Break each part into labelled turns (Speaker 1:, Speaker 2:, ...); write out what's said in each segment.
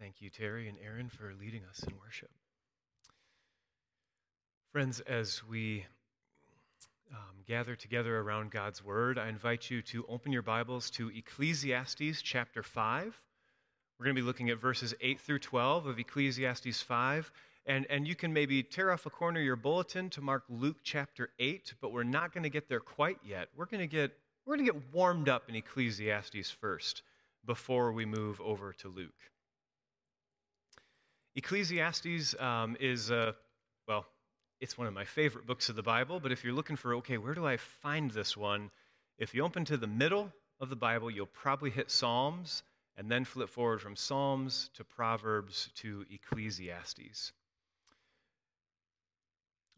Speaker 1: Thank you, Terry and Aaron, for leading us in worship. Friends, as we um, gather together around God's Word, I invite you to open your Bibles to Ecclesiastes chapter 5. We're going to be looking at verses 8 through 12 of Ecclesiastes 5. And, and you can maybe tear off a corner of your bulletin to mark Luke chapter 8, but we're not going to get there quite yet. We're going to get, we're going to get warmed up in Ecclesiastes first before we move over to Luke. Ecclesiastes um, is, uh, well, it's one of my favorite books of the Bible, but if you're looking for, okay, where do I find this one? If you open to the middle of the Bible, you'll probably hit Psalms and then flip forward from Psalms to Proverbs to Ecclesiastes.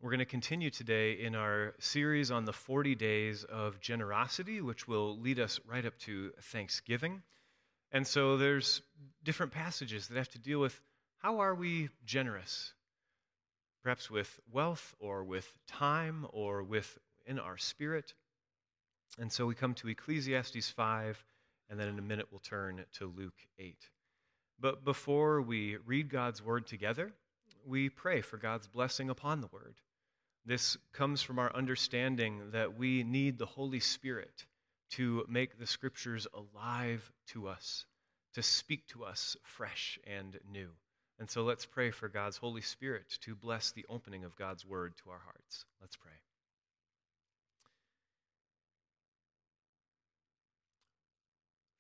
Speaker 1: We're going to continue today in our series on the 40 days of generosity, which will lead us right up to Thanksgiving. And so there's different passages that have to deal with how are we generous? Perhaps with wealth or with time or with in our spirit. And so we come to Ecclesiastes 5, and then in a minute we'll turn to Luke 8. But before we read God's word together, we pray for God's blessing upon the word. This comes from our understanding that we need the Holy Spirit to make the scriptures alive to us, to speak to us fresh and new. And so let's pray for God's Holy Spirit to bless the opening of God's word to our hearts. Let's pray.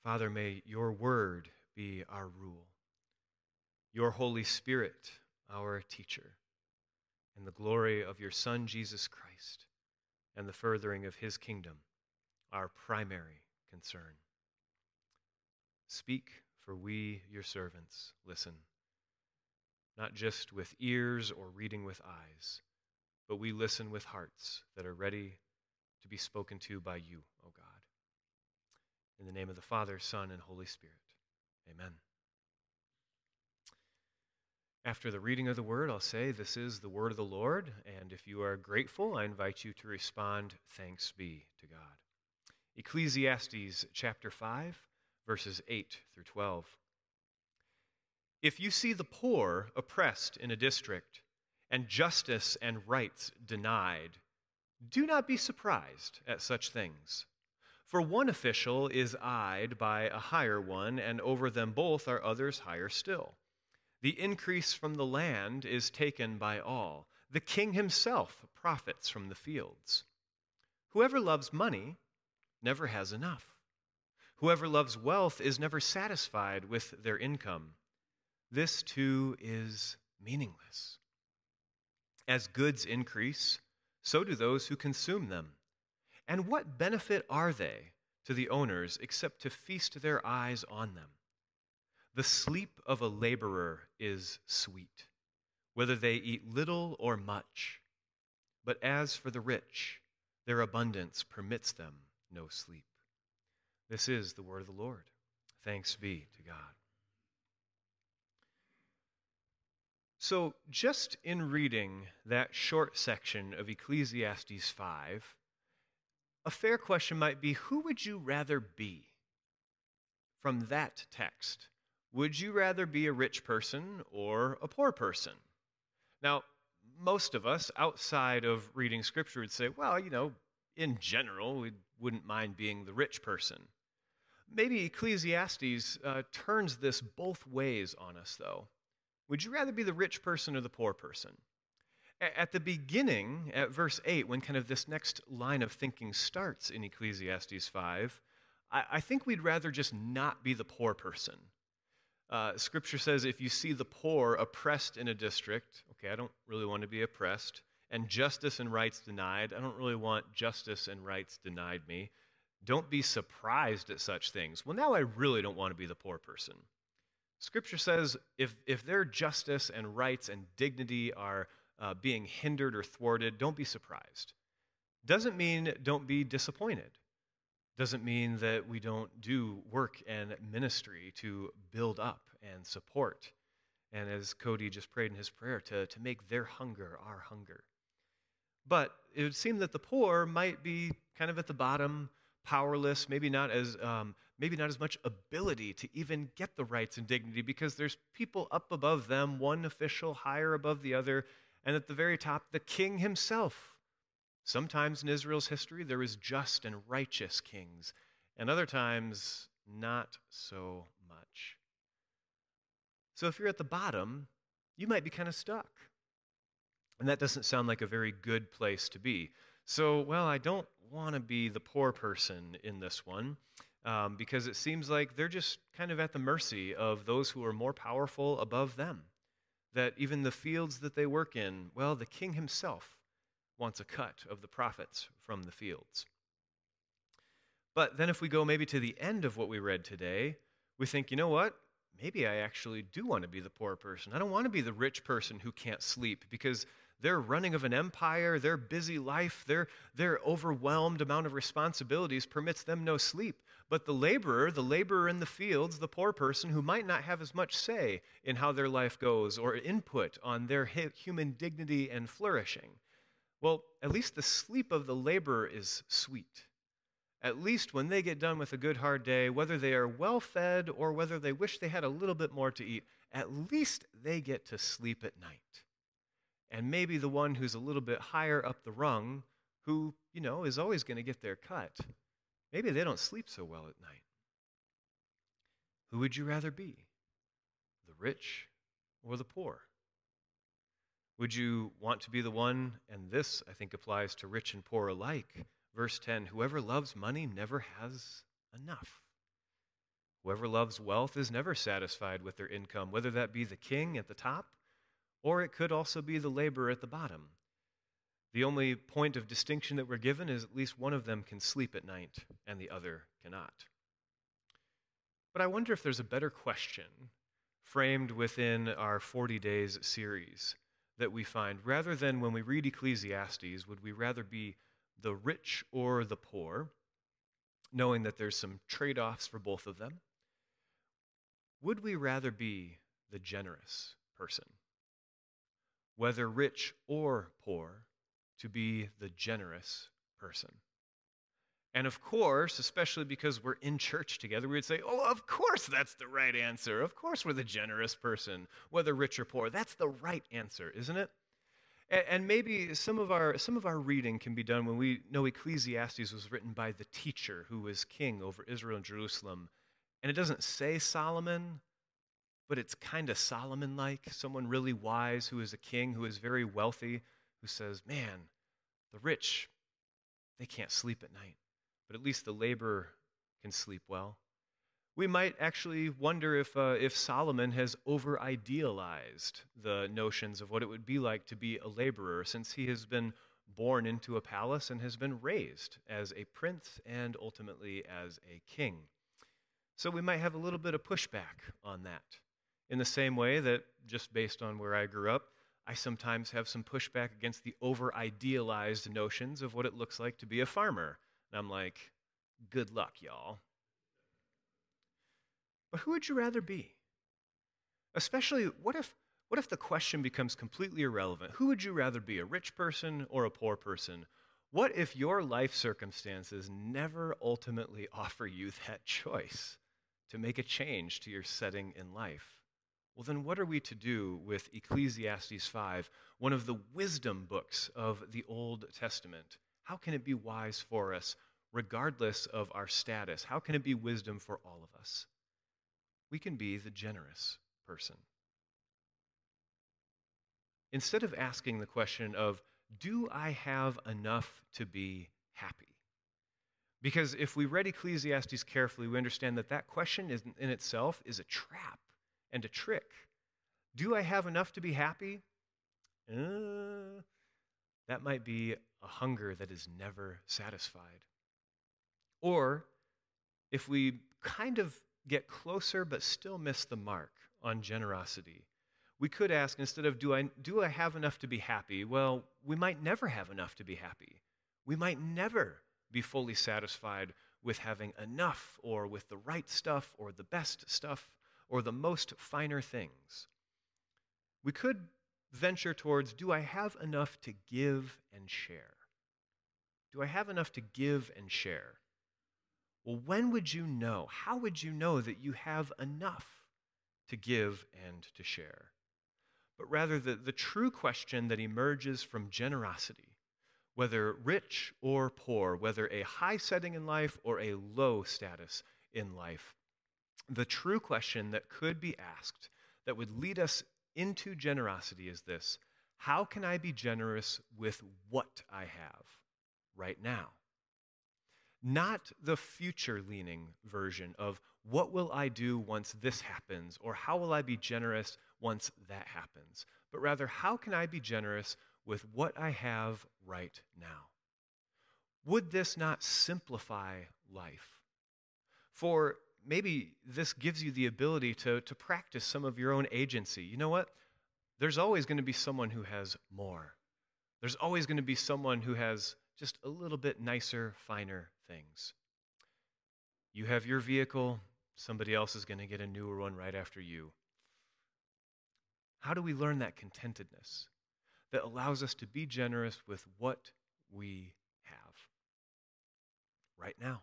Speaker 1: Father, may your word be our rule, your Holy Spirit our teacher, and the glory of your Son, Jesus Christ, and the furthering of his kingdom, our primary concern. Speak, for we, your servants, listen not just with ears or reading with eyes, but we listen with hearts that are ready to be spoken to by you, O God. In the name of the Father, Son, and Holy Spirit. Amen. After the reading of the word, I'll say, This is the word of the Lord. And if you are grateful, I invite you to respond, Thanks be to God. Ecclesiastes chapter 5, verses 8 through 12. If you see the poor oppressed in a district and justice and rights denied, do not be surprised at such things. For one official is eyed by a higher one, and over them both are others higher still. The increase from the land is taken by all. The king himself profits from the fields. Whoever loves money never has enough. Whoever loves wealth is never satisfied with their income this too is meaningless. As goods increase, so do those who consume them. And what benefit are they to the owners except to feast their eyes on them? The sleep of a laborer is sweet, whether they eat little or much. But as for the rich, their abundance permits them no sleep. This is the word of the Lord. Thanks be to God. So, just in reading that short section of Ecclesiastes 5, a fair question might be who would you rather be from that text? Would you rather be a rich person or a poor person? Now, most of us outside of reading scripture would say, well, you know, in general, we wouldn't mind being the rich person. Maybe Ecclesiastes uh, turns this both ways on us, though. Would you rather be the rich person or the poor person? At the beginning, at verse 8, when kind of this next line of thinking starts in Ecclesiastes 5, I, think we'd rather just not be the poor person. Uh, scripture says if you see the poor oppressed in a district, okay, I don't really want to be oppressed, and justice and rights denied, I don't really want justice and rights denied me. Don't be surprised at such things. Well, now I really don't want to be the poor person. Scripture says if, if their justice and rights and dignity are uh, being hindered or thwarted, don't be surprised. Doesn't mean don't be disappointed. Doesn't mean that we don't do work and ministry to build up and support. And as Cody just prayed in his prayer, to, to make their hunger our hunger. But it would seem that the poor might be kind of at the bottom, powerless, maybe not as um, maybe not as much ability to even get the rights and dignity because there's people up above them, one official higher above the other, and at the very top, the king himself. Sometimes in Israel's history, there is just and righteous kings, and other times, not so much. So if you're at the bottom, you might be kind of stuck. And that doesn't sound like a very good place to be. So, well, I don't want to be the poor person in this one um, because it seems like they're just kind of at the mercy of those who are more powerful above them. That even the fields that they work in, well, the king himself wants a cut of the profits from the fields. But then, if we go maybe to the end of what we read today, we think, you know what? Maybe I actually do want to be the poor person. I don't want to be the rich person who can't sleep because their running of an empire, their busy life, their, their overwhelmed amount of responsibilities permits them no sleep. But the laborer, the laborer in the fields, the poor person who might not have as much say in how their life goes or input on their human dignity and flourishing, well, at least the sleep of the laborer is sweet. At least when they get done with a good hard day, whether they are well fed or whether they wish they had a little bit more to eat, at least they get to sleep at night and maybe the one who's a little bit higher up the rung, who, you know, is always going to get their cut, maybe they don't sleep so well at night. Who would you rather be? The rich or the poor? Would you want to be the one, and this I think applies to rich and poor alike? Verse 10 Whoever loves money never has enough. Whoever loves wealth is never satisfied with their income, whether that be the king at the top or it could also be the laborer at the bottom. The only point of distinction that we're given is at least one of them can sleep at night and the other cannot. But I wonder if there's a better question framed within our 40 days series that we find. Rather than when we read Ecclesiastes, would we rather be the rich or the poor, knowing that there's some trade offs for both of them? Would we rather be the generous person? Whether rich or poor, to be the generous person. And of course, especially because we're in church together, we would say, oh, of course that's the right answer. Of course we're the generous person, whether rich or poor. That's the right answer, isn't it? And maybe some of our some of our reading can be done when we know Ecclesiastes was written by the teacher who was king over Israel and Jerusalem. And it doesn't say Solomon, but it's kind of Solomon like, someone really wise who is a king, who is very wealthy, who says, Man, the rich, they can't sleep at night, but at least the laborer can sleep well. We might actually wonder if, uh, if Solomon has over idealized the notions of what it would be like to be a laborer, since he has been born into a palace and has been raised as a prince and ultimately as a king. So we might have a little bit of pushback on that. In the same way that, just based on where I grew up, I sometimes have some pushback against the over idealized notions of what it looks like to be a farmer. And I'm like, good luck, y'all. But who would you rather be? Especially, what if, what if the question becomes completely irrelevant? Who would you rather be, a rich person or a poor person? What if your life circumstances never ultimately offer you that choice to make a change to your setting in life? Well, then, what are we to do with Ecclesiastes 5, one of the wisdom books of the Old Testament? How can it be wise for us, regardless of our status? How can it be wisdom for all of us? We can be the generous person. Instead of asking the question of, do I have enough to be happy? Because if we read Ecclesiastes carefully, we understand that that question in itself is a trap and a trick. Do I have enough to be happy? Uh, that might be a hunger that is never satisfied. Or if we kind of get closer but still miss the mark on generosity, we could ask instead of do I, do I have enough to be happy? Well, we might never have enough to be happy. We might never be fully satisfied with having enough or with the right stuff or the best stuff or the most finer things. We could venture towards do I have enough to give and share? Do I have enough to give and share? Well, when would you know? How would you know that you have enough to give and to share? But rather, the, the true question that emerges from generosity, whether rich or poor, whether a high setting in life or a low status in life, the true question that could be asked that would lead us into generosity is this How can I be generous with what I have right now? not the future leaning version of what will I do once this happens, or how will I be generous once that happens, but rather, how can I be generous with what I have right now? Would this not simplify life? For maybe this gives you the ability to, to practice some of your own agency. You know what? There's always going to be someone who has more. There's always going to be someone who has just a little bit nicer, finer things. You have your vehicle, somebody else is going to get a newer one right after you. How do we learn that contentedness that allows us to be generous with what we have right now?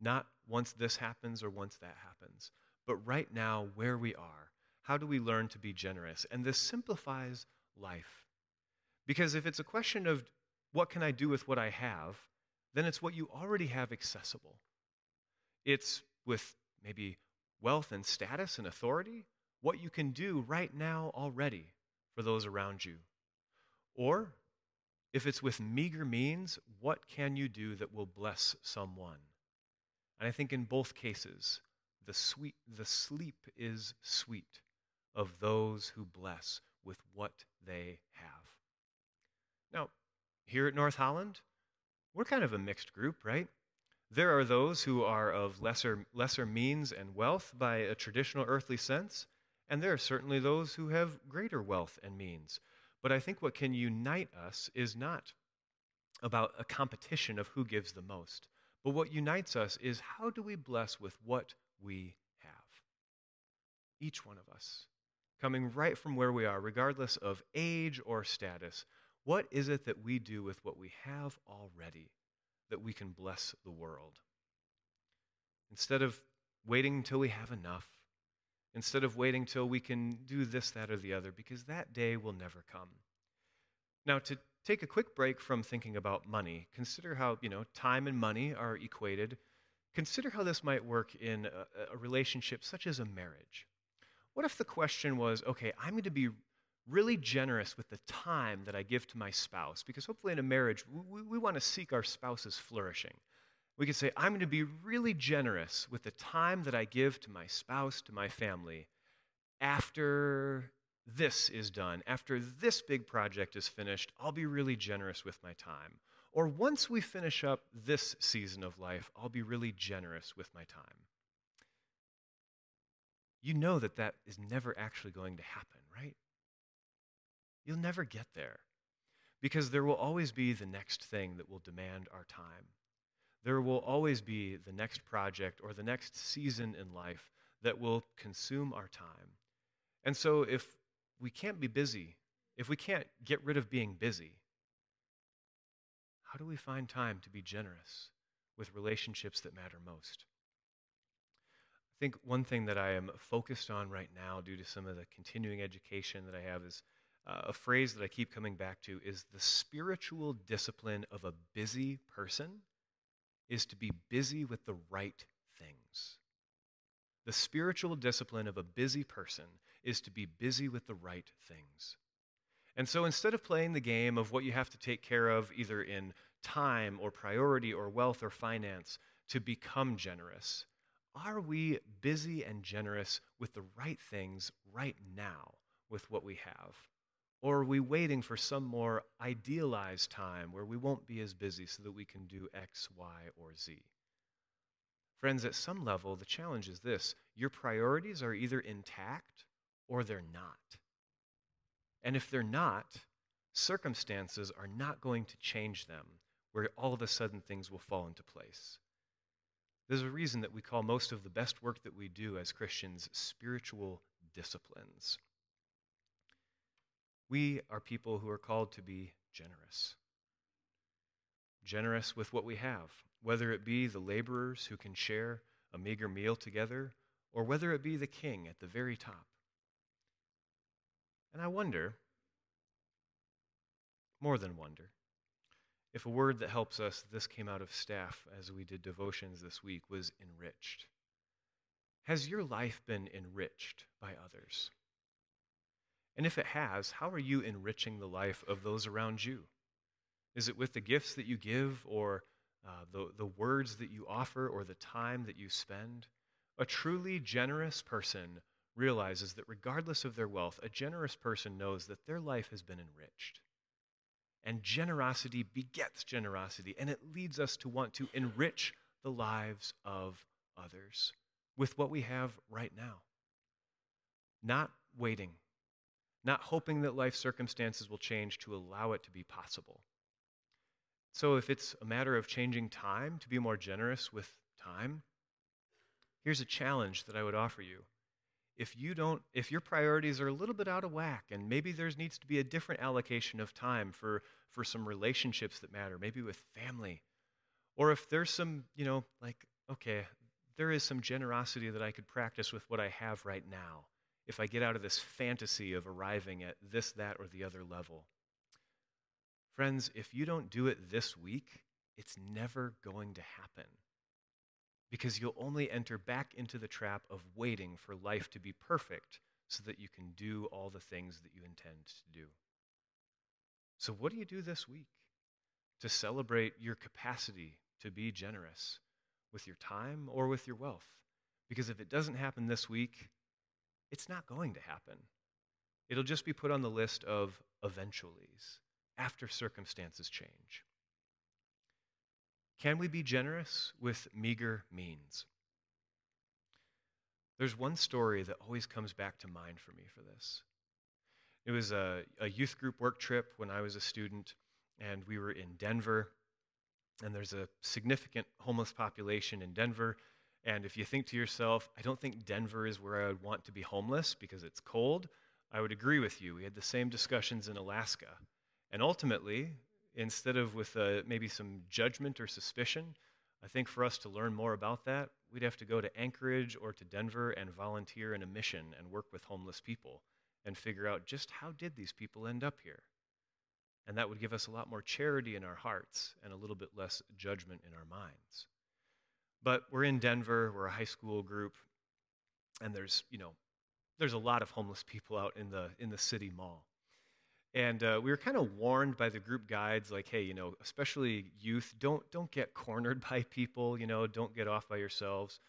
Speaker 1: Not once this happens or once that happens, but right now, where we are. How do we learn to be generous? And this simplifies life. Because if it's a question of what can I do with what I have, then it's what you already have accessible. It's with maybe wealth and status and authority, what you can do right now already for those around you. Or if it's with meager means, what can you do that will bless someone? And I think in both cases, the sweet the sleep is sweet of those who bless with what they have. Now, here at North Holland, we're kind of a mixed group, right? There are those who are of lesser, lesser means and wealth by a traditional earthly sense, and there are certainly those who have greater wealth and means. But I think what can unite us is not about a competition of who gives the most, but what unites us is how do we bless with what we have? Each one of us, coming right from where we are, regardless of age or status, what is it that we do with what we have already that we can bless the world? Instead of waiting until we have enough, instead of waiting till we can do this, that, or the other, because that day will never come. Now, to take a quick break from thinking about money, consider how, you know, time and money are equated. Consider how this might work in a, a relationship such as a marriage. What if the question was, okay, I'm going to be really generous with the time that I give to my spouse, because hopefully in a marriage, we, we want to seek our spouse's flourishing. We could say, I'm going to be really generous with the time that I give to my spouse, to my family, after this is done, after this big project is finished, I'll be really generous with my time. Or once we finish up this season of life, I'll be really generous with my time. You know that that is never actually going to happen, right? You'll never get there because there will always be the next thing that will demand our time. There will always be the next project or the next season in life that will consume our time. And so, if we can't be busy, if we can't get rid of being busy, how do we find time to be generous with relationships that matter most? I think one thing that I am focused on right now, due to some of the continuing education that I have, is uh, a phrase that I keep coming back to is the spiritual discipline of a busy person is to be busy with the right things. The spiritual discipline of a busy person is to be busy with the right things. And so instead of playing the game of what you have to take care of, either in time or priority or wealth or finance, to become generous, are we busy and generous with the right things right now with what we have? Or are we waiting for some more idealized time where we won't be as busy so that we can do X, Y, or Z? Friends, at some level, the challenge is this your priorities are either intact or they're not. And if they're not, circumstances are not going to change them where all of a sudden things will fall into place. There's a reason that we call most of the best work that we do as Christians spiritual disciplines. We are people who are called to be generous. Generous with what we have, whether it be the laborers who can share a meager meal together, or whether it be the king at the very top. And I wonder, more than wonder, if a word that helps us, this came out of staff as we did devotions this week, was enriched. Has your life been enriched by others? And if it has, how are you enriching the life of those around you? Is it with the gifts that you give, or uh, the, the words that you offer, or the time that you spend? A truly generous person realizes that regardless of their wealth, a generous person knows that their life has been enriched. And generosity begets generosity, and it leads us to want to enrich the lives of others with what we have right now. Not waiting, not hoping that life circumstances will change to allow it to be possible. So, if it's a matter of changing time to be more generous with time, here's a challenge that I would offer you if you don't if your priorities are a little bit out of whack and maybe there needs to be a different allocation of time for for some relationships that matter maybe with family or if there's some you know like okay there is some generosity that i could practice with what i have right now if i get out of this fantasy of arriving at this that or the other level. Friends if you don't do it this week it's never going to happen because you'll only enter back into the trap of waiting for life to be perfect so that you can do all the things that you intend to do. So, what do you do this week to celebrate your capacity to be generous with your time or with your wealth? Because if it doesn't happen this week, it's not going to happen. It'll just be put on the list of eventuallys after circumstances change. Can we be generous with meager means? There's one story that always comes back to mind for me for this. It was a, a youth group work trip when I was a student, and we were in Denver. And there's a significant homeless population in Denver. And if you think to yourself, I don't think Denver is where I would want to be homeless because it's cold, I would agree with you. We had the same discussions in Alaska. And ultimately, instead of with uh, maybe some judgment or suspicion, I think for us to learn more about that, we'd have to go to Anchorage or to Denver and volunteer in a mission and work with homeless people and figure out just how did these people end up here. And that would give us a lot more charity in our hearts and a little bit less judgment in our minds. But we're in Denver, we're a high school group, and there's, you know, there's a lot of homeless people out in the in the city mall. And uh, we were kind of warned by the group guides, like, hey, you know, especially youth, don't don't get cornered by people. You know, don't get off by yourselves.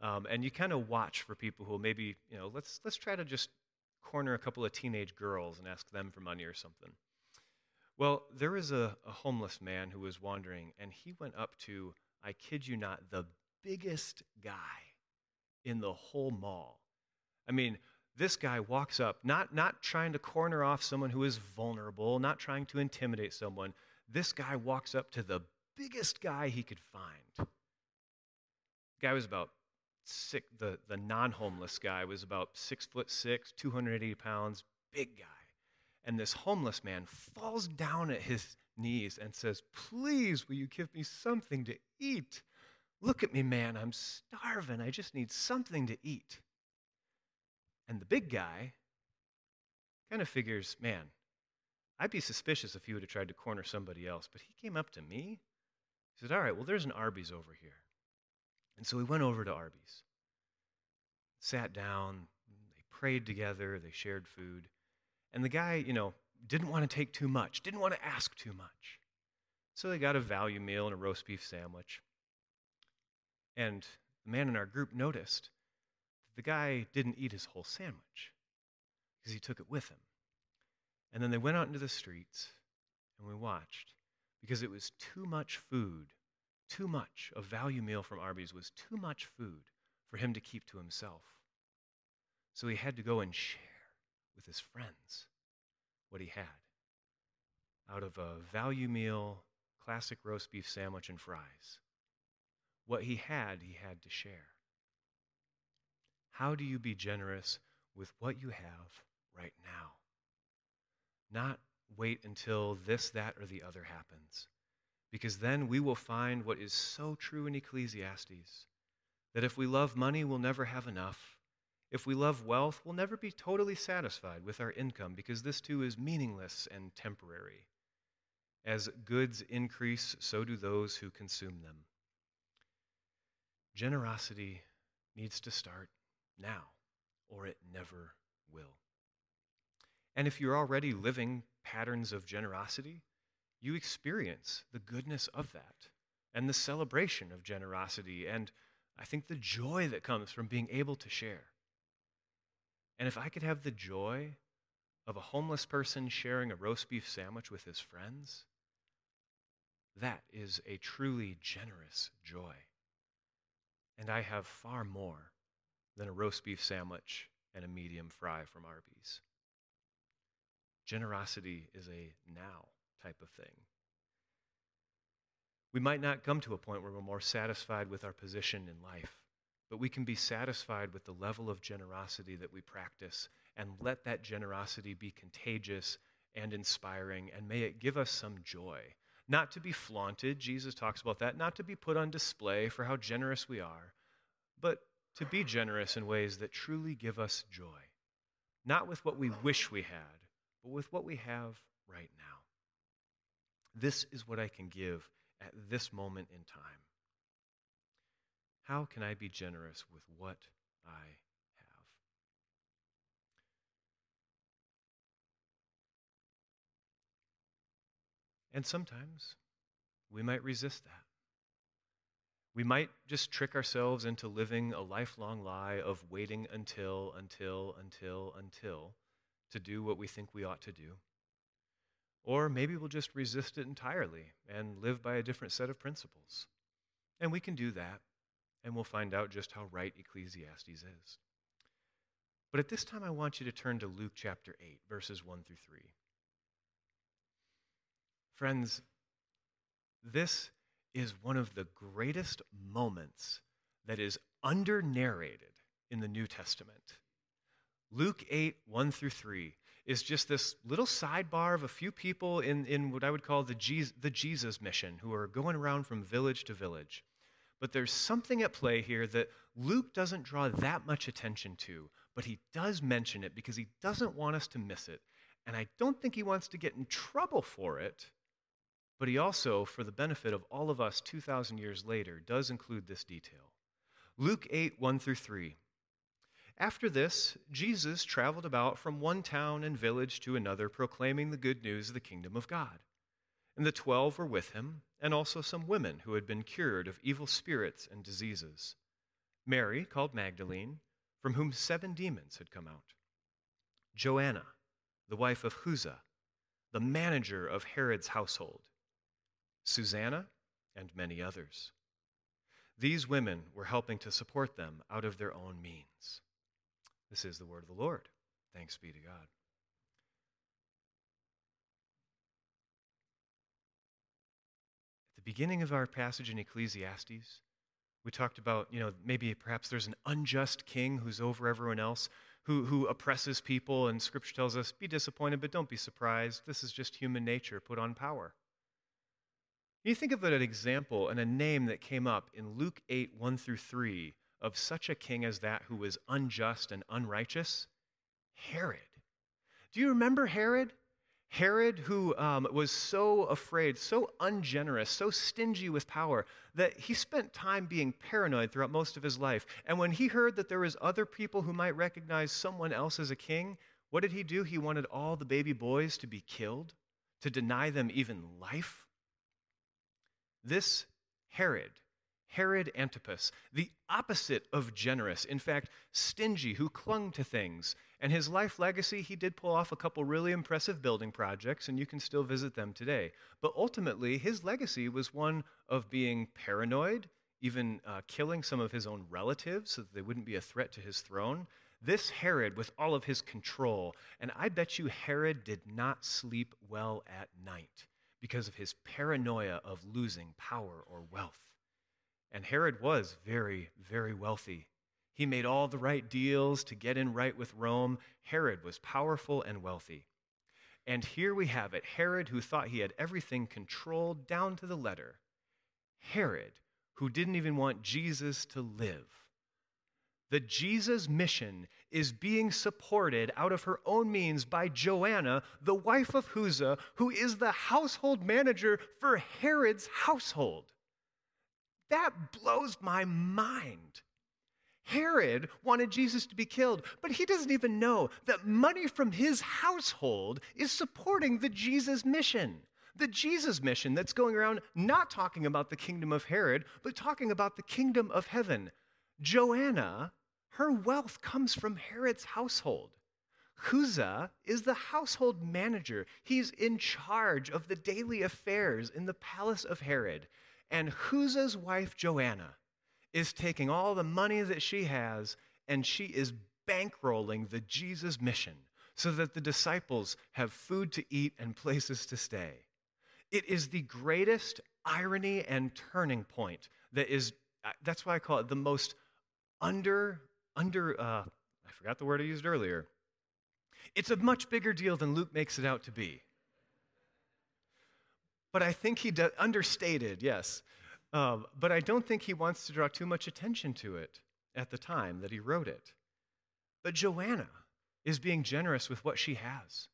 Speaker 1: Um, and you kind of watch for people who maybe, you know, let's let's try to just corner a couple of teenage girls and ask them for money or something. Well, there was a, a homeless man who was wandering, and he went up to, I kid you not, the biggest guy in the whole mall. I mean, this guy walks up, not, not trying to corner off someone who is vulnerable, not trying to intimidate someone. This guy walks up to the biggest guy he could find. Guy was about six, the, the non homeless guy was about six foot six, 280 pounds, big guy. And this homeless man falls down at his knees and says, Please, will you give me something to eat? Look at me, man. I'm starving. I just need something to eat. And the big guy kind of figures, man, I'd be suspicious if he would have tried to corner somebody else, but he came up to me. He said, All right, well, there's an Arby's over here. And so we went over to Arby's, sat down, they prayed together, they shared food. And the guy, you know, didn't want to take too much, didn't want to ask too much. So they got a value meal and a roast beef sandwich. And the man in our group noticed the guy didn't eat his whole sandwich because he took it with him. And then they went out into the streets and we watched because it was too much food, too much. A value meal from Arby's was too much food for him to keep to himself. So he had to go and share with his friends what he had. Out of a value meal, classic roast beef sandwich, and fries. What he had, he had to share. How do you be generous with what you have right now? Not wait until this, that, or the other happens, because then we will find what is so true in Ecclesiastes that if we love money, we'll never have enough. If we love wealth, we'll never be totally satisfied with our income because this too is meaningless and temporary. As goods increase, so do those who consume them. Generosity needs to start now, or it never will. And if you're already living patterns of generosity, you experience the goodness of that and the celebration of generosity and I think the joy that comes from being able to share. And if I could have the joy of a homeless person sharing a roast beef sandwich with his friends, that is a truly generous joy. And I have far more than a roast beef sandwich and a medium fry from Arby's. Generosity is a now type of thing. We might not come to a point where we're more satisfied with our position in life, but we can be satisfied with the level of generosity that we practice and let that generosity be contagious and inspiring, and may it give us some joy. Not to be flaunted, Jesus talks about that, not to be put on display for how generous we are, but to be generous in ways that truly give us joy. Not with what we wish we had, but with what we have right now. This is what I can give at this moment in time. How can I be generous with what I have? And sometimes we might resist that. We might just trick ourselves into living a lifelong lie of waiting until, until, until, until to do what we think we ought to do. Or maybe we'll just resist it entirely and live by a different set of principles. And we can do that, and we'll find out just how right Ecclesiastes is. But at this time, I want you to turn to Luke chapter 8, verses 1 through 3. Friends, this is one of the greatest moments that is under narrated in the New Testament. Luke 8, 1 through 3 is just this little sidebar of a few people in, in what I would call the Jesus, the Jesus mission who are going around from village to village. But there's something at play here that Luke doesn't draw that much attention to, but he does mention it because he doesn't want us to miss it. And I don't think he wants to get in trouble for it, but he also, for the benefit of all of us 2,000 years later, does include this detail. Luke 8, 1 through 3. After this, Jesus traveled about from one town and village to another, proclaiming the good news of the kingdom of God. And the twelve were with him, and also some women who had been cured of evil spirits and diseases. Mary, called Magdalene, from whom seven demons had come out. Joanna, the wife of Chuza, the manager of Herod's household. Susanna, and many others. These women were helping to support them out of their own means. This is the word of the Lord. Thanks be to God. At the beginning of our passage in Ecclesiastes, we talked about, you know, maybe perhaps there's an unjust king who's over everyone else, who, who oppresses people, and Scripture tells us, be disappointed, but don't be surprised. This is just human nature put on power. You think of an example and a name that came up in Luke 8, 1 through 3, of such a king as that who was unjust and unrighteous? Herod. Do you remember Herod? Herod, who um, was so afraid, so ungenerous, so stingy with power, that he spent time being paranoid throughout most of his life. And when he heard that there was other people who might recognize someone else as a king, what did he do? He wanted all the baby boys to be killed, to deny them even life. This Herod Herod Antipas, the opposite of generous, in fact, stingy, who clung to things. And his life legacy, he did pull off a couple really impressive building projects, and you can still visit them today. But ultimately, his legacy was one of being paranoid, even uh, killing some of his own relatives so that they wouldn't be a threat to his throne. This Herod, with all of his control, and I bet you Herod did not sleep well at night because of his paranoia of losing power or wealth. And Herod was very, very wealthy. He made all the right deals to get in right with Rome. Herod was powerful and wealthy. And here we have it Herod, who thought he had everything controlled down to the letter. Herod, who didn't even want Jesus to live. The Jesus mission is being supported out of her own means by Joanna, the wife of Chuza, who is the household manager for Herod's household. That blows my mind. Herod wanted Jesus to be killed, but he doesn't even know that money from his household is supporting the Jesus mission. The Jesus mission that's going around not talking about the kingdom of Herod, but talking about the kingdom of heaven. Joanna, her wealth comes from Herod's household. Chuza is the household manager. He's in charge of the daily affairs in the palace of Herod. And Chuza's wife, Joanna, is taking all the money that she has and she is bankrolling the Jesus mission so that the disciples have food to eat and places to stay. It is the greatest irony and turning point that is, uh, that's why I call it the most under, under, uh, I forgot the word I used earlier. It's a much bigger deal than Luke makes it out to be. But I think he does, understated, yes. Um, but I don't think he wants to draw too much attention to it at the time that he wrote it. But Joanna is being generous with what she has.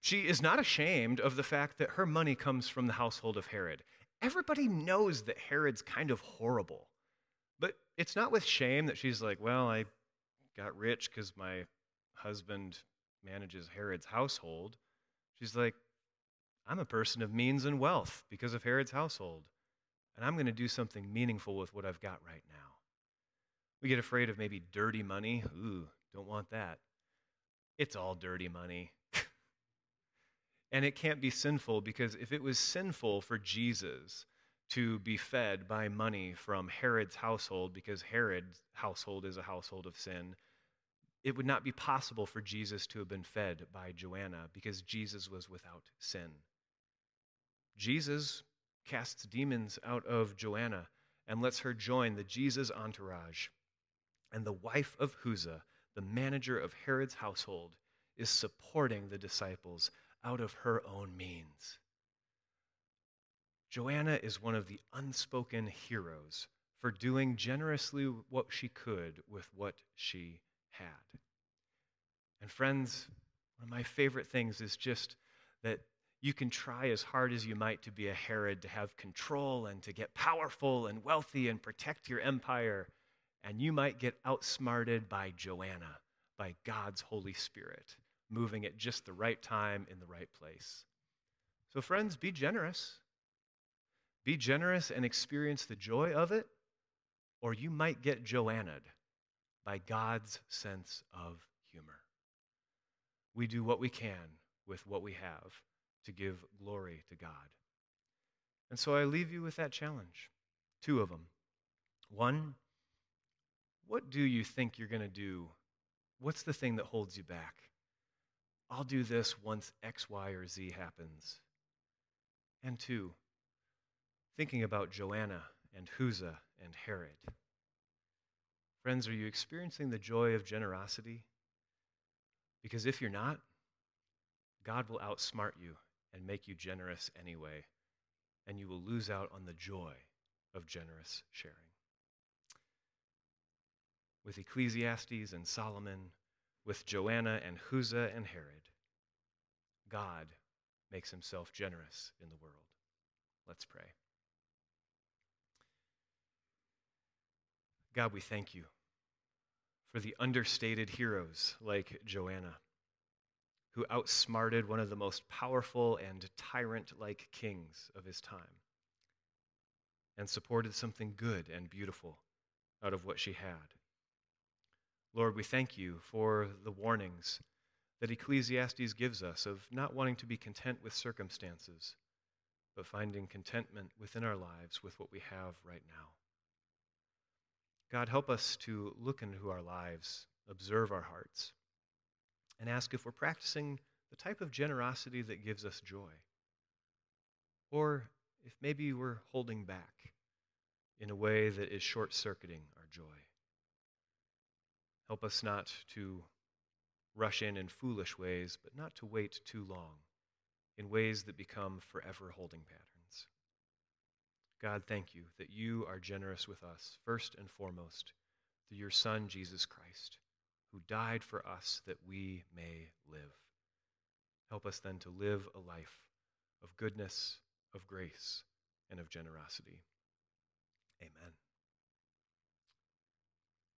Speaker 1: She is not ashamed of the fact that her money comes from the household of Herod. Everybody knows that Herod's kind of horrible. But it's not with shame that she's like, well, I got rich because my husband manages Herod's household. She's like, I'm a person of means and wealth because of Herod's household and I'm going to do something meaningful with what I've got right now. We get afraid of maybe dirty money. Ooh, don't want that. It's all dirty money. and it can't be sinful because if it was sinful for Jesus to be fed by money from Herod's household, because Herod's household is a household of sin, it would not be possible for Jesus to have been fed by Joanna because Jesus was without sin. Jesus casts demons out of Joanna and lets her join the Jesus entourage. And the wife of Chuza, the manager of Herod's household, is supporting the disciples out of her own means. Joanna is one of the unspoken heroes for doing generously what she could with what she had. And, friends, one of my favorite things is just that you can try as hard as you might to be a Herod, to have control and to get powerful and wealthy and protect your empire. And you might get outsmarted by Joanna, by God's Holy Spirit, moving at just the right time in the right place. So, friends, be generous. Be generous and experience the joy of it, or you might get Joanna'd by God's sense of humor. We do what we can with what we have to give glory to God. And so I leave you with that challenge two of them. One, what do you think you're going to do? What's the thing that holds you back? I'll do this once X, Y, or Z happens. And two, thinking about Joanna and Chuza and Herod. Friends, are you experiencing the joy of generosity? Because if you're not, God will outsmart you and make you generous anyway, and you will lose out on the joy of generous sharing. With Ecclesiastes and Solomon, with Joanna and Chuza and Herod, God makes himself generous in the world. Let's pray. God, we thank you for the understated heroes like Joanna who outsmarted one of the most powerful and tyrant like kings of his time and supported something good and beautiful out of what she had. Lord, we thank you for the warnings that Ecclesiastes gives us of not wanting to be content with circumstances, but finding contentment within our lives with what we have right now. God, help us to look into our lives, observe our hearts and ask if we're practicing the type of generosity that gives us joy. Or if maybe we're holding back in a way that is short circuiting our joy. Help us not to rush in in foolish ways, but not to wait too long in ways that become forever holding patterns. God, thank you that you are generous with us, first and foremost, through your Son, Jesus Christ, who died for us that we may live. Help us then to live a life of goodness, of grace, and of generosity.